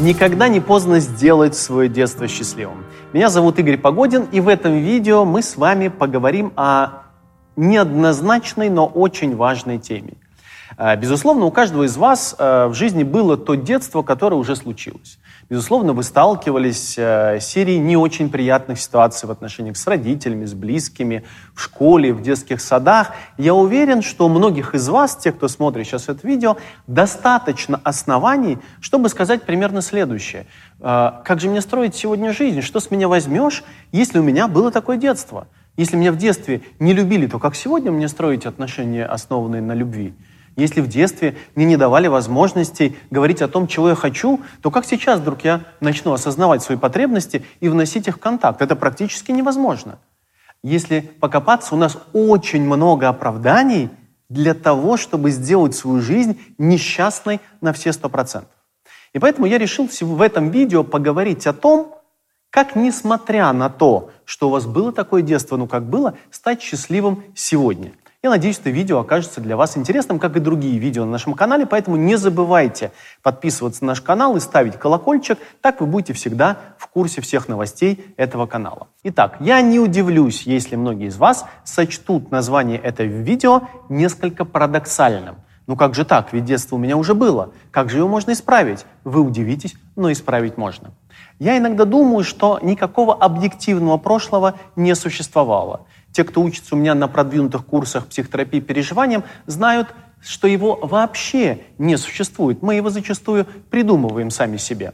Никогда не поздно сделать свое детство счастливым. Меня зовут Игорь Погодин, и в этом видео мы с вами поговорим о неоднозначной, но очень важной теме. Э, безусловно, у каждого из вас э, в жизни было то детство, которое уже случилось. Безусловно, вы сталкивались э, с серией не очень приятных ситуаций в отношениях с родителями, с близкими, в школе, в детских садах. Я уверен, что у многих из вас, тех, кто смотрит сейчас это видео, достаточно оснований, чтобы сказать примерно следующее. Как же мне строить сегодня жизнь? Что с меня возьмешь, если у меня было такое детство? Если меня в детстве не любили, то как сегодня мне строить отношения, основанные на любви? Если в детстве мне не давали возможностей говорить о том, чего я хочу, то как сейчас вдруг я начну осознавать свои потребности и вносить их в контакт? Это практически невозможно. Если покопаться, у нас очень много оправданий для того, чтобы сделать свою жизнь несчастной на все сто процентов. И поэтому я решил в этом видео поговорить о том, как, несмотря на то, что у вас было такое детство, ну как было, стать счастливым сегодня. Я надеюсь, это видео окажется для вас интересным, как и другие видео на нашем канале, поэтому не забывайте подписываться на наш канал и ставить колокольчик, так вы будете всегда в курсе всех новостей этого канала. Итак, я не удивлюсь, если многие из вас сочтут название этого видео несколько парадоксальным. Ну как же так, ведь детство у меня уже было. Как же его можно исправить? Вы удивитесь, но исправить можно. Я иногда думаю, что никакого объективного прошлого не существовало. Те, кто учится у меня на продвинутых курсах психотерапии переживаниям, знают, что его вообще не существует. Мы его зачастую придумываем сами себе.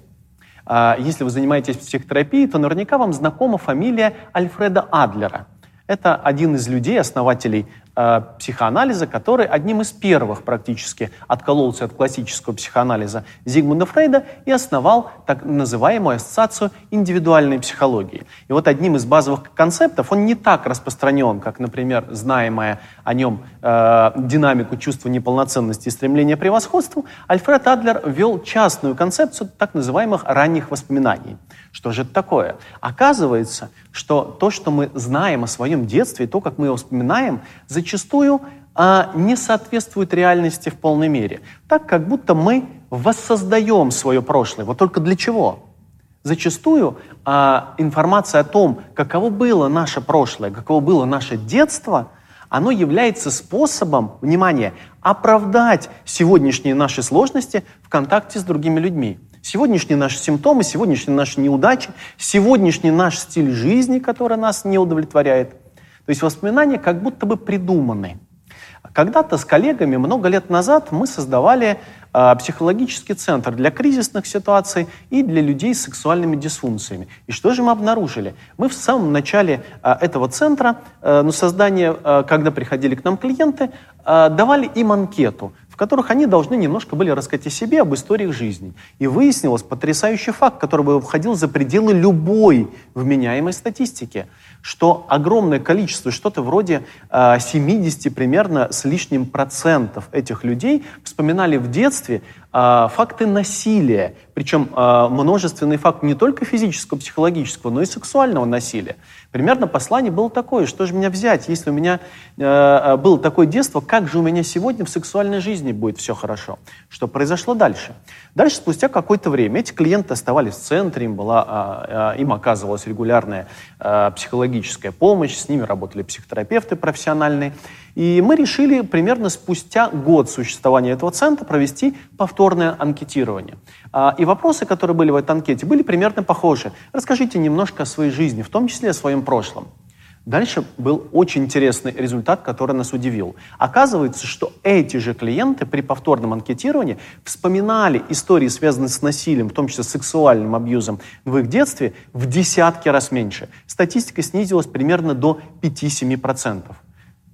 А если вы занимаетесь психотерапией, то наверняка вам знакома фамилия Альфреда Адлера. Это один из людей, основателей Э, психоанализа, который одним из первых практически откололся от классического психоанализа Зигмунда Фрейда и основал так называемую ассоциацию индивидуальной психологии. И вот одним из базовых концептов, он не так распространен, как, например, знаемая о нем э, динамику чувства неполноценности и стремления к превосходству, Альфред Адлер ввел частную концепцию так называемых ранних воспоминаний. Что же это такое? Оказывается, что то, что мы знаем о своем детстве, то, как мы его вспоминаем, зачастую а, не соответствует реальности в полной мере. Так, как будто мы воссоздаем свое прошлое. Вот только для чего? Зачастую а, информация о том, каково было наше прошлое, каково было наше детство, оно является способом, внимание, оправдать сегодняшние наши сложности в контакте с другими людьми. Сегодняшние наши симптомы, сегодняшние наши неудачи, сегодняшний наш стиль жизни, который нас не удовлетворяет. То есть воспоминания как будто бы придуманы. Когда-то с коллегами много лет назад мы создавали э, психологический центр для кризисных ситуаций и для людей с сексуальными дисфункциями. И что же мы обнаружили? Мы в самом начале э, этого центра, э, ну, создания, э, когда приходили к нам клиенты, э, давали им анкету в которых они должны немножко были рассказать о себе, об историях жизни. И выяснилось потрясающий факт, который бы входил за пределы любой вменяемой статистики, что огромное количество, что-то вроде э, 70 примерно с лишним процентов этих людей вспоминали в детстве факты насилия, причем э, множественный факт не только физического, психологического, но и сексуального насилия. Примерно послание было такое, что же меня взять, если у меня э, э, было такое детство, как же у меня сегодня в сексуальной жизни будет все хорошо? Что произошло дальше? Дальше, спустя какое-то время, эти клиенты оставались в центре, им, была, э, им оказывалась регулярная психологическая помощь, с ними работали психотерапевты профессиональные. И мы решили примерно спустя год существования этого центра провести повторное анкетирование. А, и вопросы, которые были в этой анкете, были примерно похожи. Расскажите немножко о своей жизни, в том числе о своем прошлом. Дальше был очень интересный результат, который нас удивил. Оказывается, что эти же клиенты при повторном анкетировании вспоминали истории, связанные с насилием, в том числе сексуальным абьюзом в их детстве, в десятки раз меньше. Статистика снизилась примерно до 5-7%.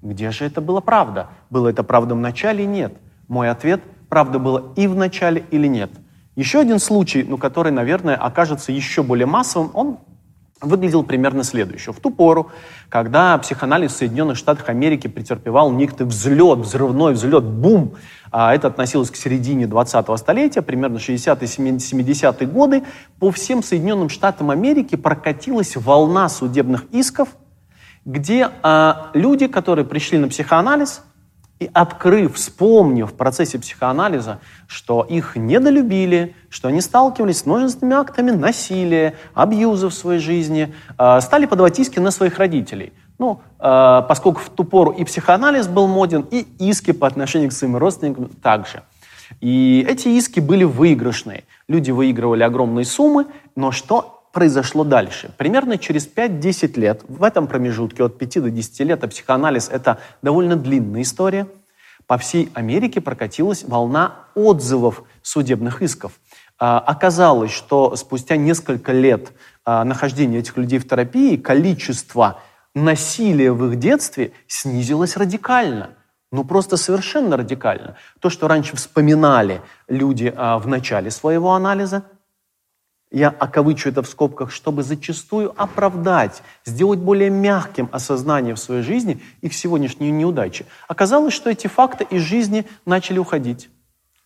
Где же это было правда? Было это правда в начале? Нет. Мой ответ – правда было и в начале или нет. Еще один случай, ну, который, наверное, окажется еще более массовым, он выглядел примерно следующего. В ту пору, когда психоанализ в Соединенных Штатах Америки претерпевал некий взлет, взрывной взлет, бум, а это относилось к середине 20-го столетия, примерно 60-е, 70-е годы, по всем Соединенным Штатам Америки прокатилась волна судебных исков где а, люди, которые пришли на психоанализ, и открыв, вспомнив в процессе психоанализа, что их недолюбили, что они сталкивались с множественными актами насилия, абьюза в своей жизни, э, стали подавать иски на своих родителей. Ну, э, поскольку в ту пору и психоанализ был моден, и иски по отношению к своим родственникам также. И эти иски были выигрышные. Люди выигрывали огромные суммы, но что произошло дальше? Примерно через 5-10 лет, в этом промежутке от 5 до 10 лет, а психоанализ – это довольно длинная история, по всей Америке прокатилась волна отзывов судебных исков. А, оказалось, что спустя несколько лет а, нахождения этих людей в терапии количество насилия в их детстве снизилось радикально – ну, просто совершенно радикально. То, что раньше вспоминали люди а, в начале своего анализа, я окавычу это в скобках, чтобы зачастую оправдать, сделать более мягким осознание в своей жизни их сегодняшней неудачи. Оказалось, что эти факты из жизни начали уходить.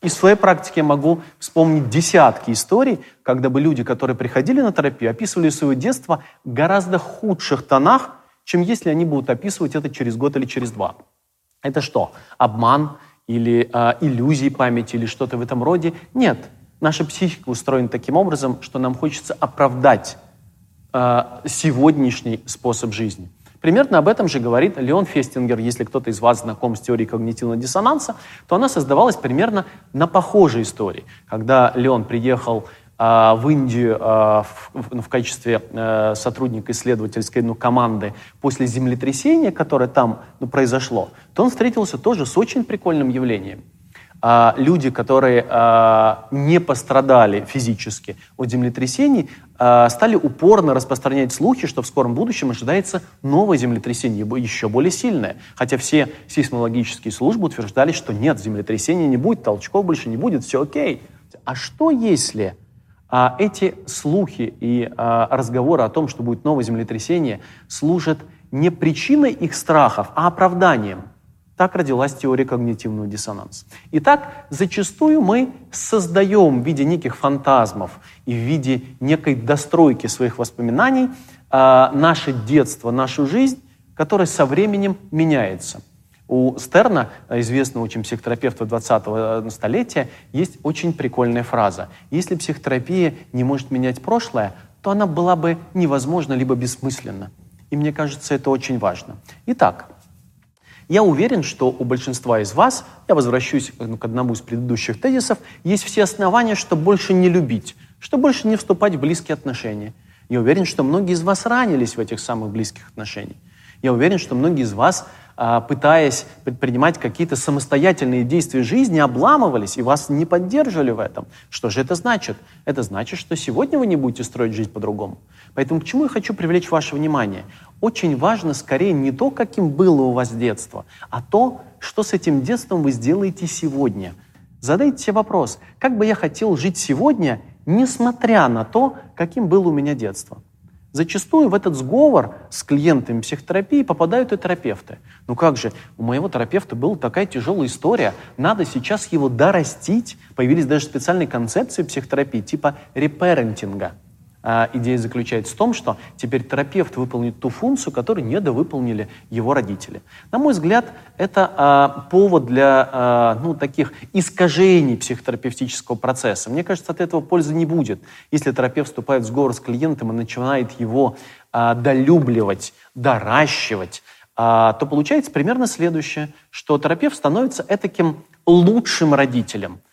Из своей практики я могу вспомнить десятки историй, когда бы люди, которые приходили на терапию, описывали свое детство в гораздо худших тонах, чем если они будут описывать это через год или через два. Это что? Обман или э, иллюзии памяти или что-то в этом роде? Нет. Наша психика устроена таким образом, что нам хочется оправдать э, сегодняшний способ жизни. Примерно об этом же говорит Леон Фестингер. Если кто-то из вас знаком с теорией когнитивного диссонанса, то она создавалась примерно на похожей истории. Когда Леон приехал а, в Индию а, в, в качестве э, сотрудника исследовательской ну, команды после землетрясения, которое там ну, произошло, то он встретился тоже с очень прикольным явлением. А, люди, которые не пострадали физически от землетрясений, стали упорно распространять слухи, что в скором будущем ожидается новое землетрясение, еще более сильное. Хотя все сейсмологические службы утверждали, что нет, землетрясения не будет, толчков больше не будет, все окей. А что если а эти слухи и а, разговоры о том, что будет новое землетрясение, служат не причиной их страхов, а оправданием. Так родилась теория когнитивного диссонанса. Итак, зачастую мы создаем в виде неких фантазмов и в виде некой достройки своих воспоминаний а, наше детство, нашу жизнь, которая со временем меняется. У Стерна, известного очень психотерапевта 20-го столетия, есть очень прикольная фраза. Если психотерапия не может менять прошлое, то она была бы невозможна либо бессмысленна. И мне кажется, это очень важно. Итак, я уверен, что у большинства из вас, я возвращусь к одному из предыдущих тезисов, есть все основания, чтобы больше не любить, чтобы больше не вступать в близкие отношения. Я уверен, что многие из вас ранились в этих самых близких отношениях. Я уверен, что многие из вас а, пытаясь предпринимать какие-то самостоятельные действия жизни, обламывались и вас не поддерживали в этом. Что же это значит? Это значит, что сегодня вы не будете строить жизнь по-другому. Поэтому к чему я хочу привлечь ваше внимание? Очень важно скорее не то, каким было у вас детство, а то, что с этим детством вы сделаете сегодня. Задайте себе вопрос, как бы я хотел жить сегодня, несмотря на то, каким было у меня детство. Зачастую в этот сговор с клиентами психотерапии попадают и терапевты. Ну как же, у моего терапевта была такая тяжелая история, надо сейчас его дорастить. Появились даже специальные концепции психотерапии типа репарентинга – а, идея заключается в том, что теперь терапевт выполнит ту функцию, которую недовыполнили его родители. На мой взгляд, это а, повод для а, ну, таких искажений психотерапевтического процесса. Мне кажется, от этого пользы не будет, если терапевт вступает в сговор с клиентом и начинает его а, долюбливать, доращивать, то получается примерно следующее, что терапевт становится этаким лучшим родителем –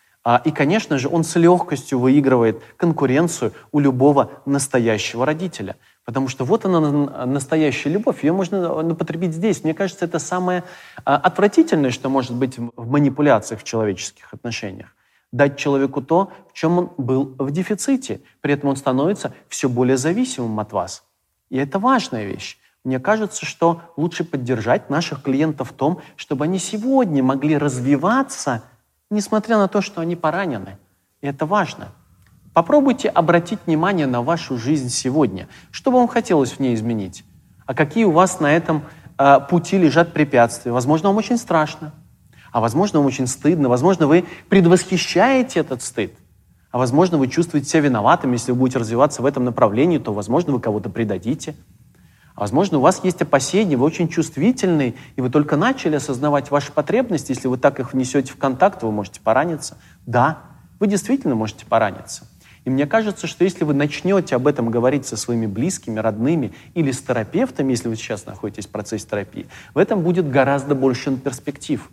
и, конечно же, он с легкостью выигрывает конкуренцию у любого настоящего родителя. Потому что вот она, настоящая любовь, ее можно напотребить здесь. Мне кажется, это самое а, отвратительное, что может быть в манипуляциях в человеческих отношениях. Дать человеку то, в чем он был в дефиците. При этом он становится все более зависимым от вас. И это важная вещь. Мне кажется, что лучше поддержать наших клиентов в том, чтобы они сегодня могли развиваться – несмотря на то, что они поранены. И это важно. Попробуйте обратить внимание на вашу жизнь сегодня. Что вам хотелось в ней изменить? А какие у вас на этом э, пути лежат препятствия? Возможно, вам очень страшно. А возможно, вам очень стыдно. Возможно, вы предвосхищаете этот стыд. А возможно, вы чувствуете себя виноватым. Если вы будете развиваться в этом направлении, то, возможно, вы кого-то предадите. Возможно, у вас есть опасения, вы очень чувствительный, и вы только начали осознавать ваши потребности. Если вы так их внесете в контакт, вы можете пораниться. Да, вы действительно можете пораниться. И мне кажется, что если вы начнете об этом говорить со своими близкими, родными или с терапевтами, если вы сейчас находитесь в процессе терапии, в этом будет гораздо больше перспектив.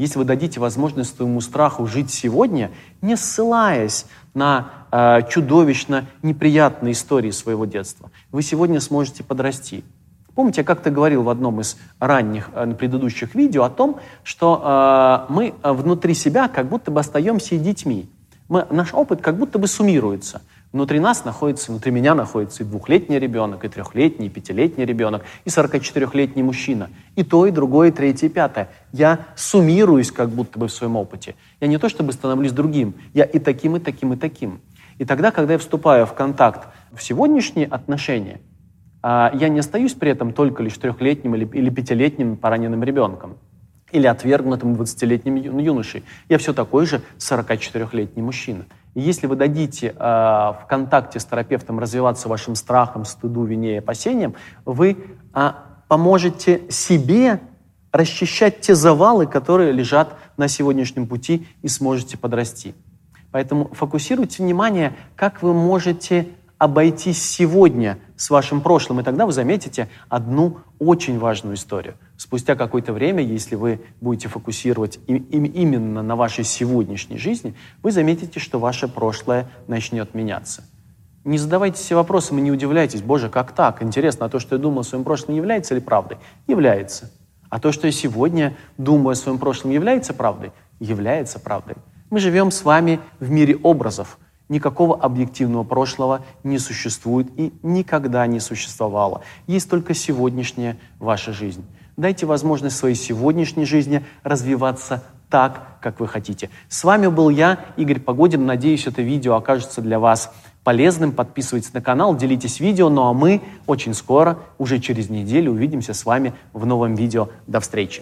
Если вы дадите возможность своему страху жить сегодня, не ссылаясь на э, чудовищно неприятные истории своего детства, вы сегодня сможете подрасти. Помните, я как-то говорил в одном из ранних э, предыдущих видео о том, что э, мы внутри себя как будто бы остаемся детьми. Мы, наш опыт как будто бы суммируется. Внутри нас находится, внутри меня находится и двухлетний ребенок, и трехлетний, и пятилетний ребенок, и 44-летний мужчина. И то, и другое, и третье, и пятое. Я суммируюсь как будто бы в своем опыте. Я не то чтобы становлюсь другим, я и таким, и таким, и таким. И тогда, когда я вступаю в контакт в сегодняшние отношения, а, я не остаюсь при этом только лишь трехлетним или пятилетним пораненным ребенком или отвергнутым 20-летним юношей. Я все такой же 44-летний мужчина. И если вы дадите э, в контакте с терапевтом развиваться вашим страхом, стыду, вине и опасениям, вы э, поможете себе расчищать те завалы, которые лежат на сегодняшнем пути, и сможете подрасти. Поэтому фокусируйте внимание, как вы можете обойтись сегодня с вашим прошлым, и тогда вы заметите одну очень важную историю. Спустя какое-то время, если вы будете фокусировать им, им, именно на вашей сегодняшней жизни, вы заметите, что ваше прошлое начнет меняться. Не задавайте себе вопросом и не удивляйтесь, боже, как так? Интересно, а то, что я думал о своем прошлом, является ли правдой? Является. А то, что я сегодня думаю о своем прошлом, является правдой? Является правдой. Мы живем с вами в мире образов – Никакого объективного прошлого не существует и никогда не существовало. Есть только сегодняшняя ваша жизнь. Дайте возможность своей сегодняшней жизни развиваться так, как вы хотите. С вами был я, Игорь Погодин. Надеюсь, это видео окажется для вас полезным. Подписывайтесь на канал, делитесь видео. Ну а мы очень скоро, уже через неделю, увидимся с вами в новом видео. До встречи!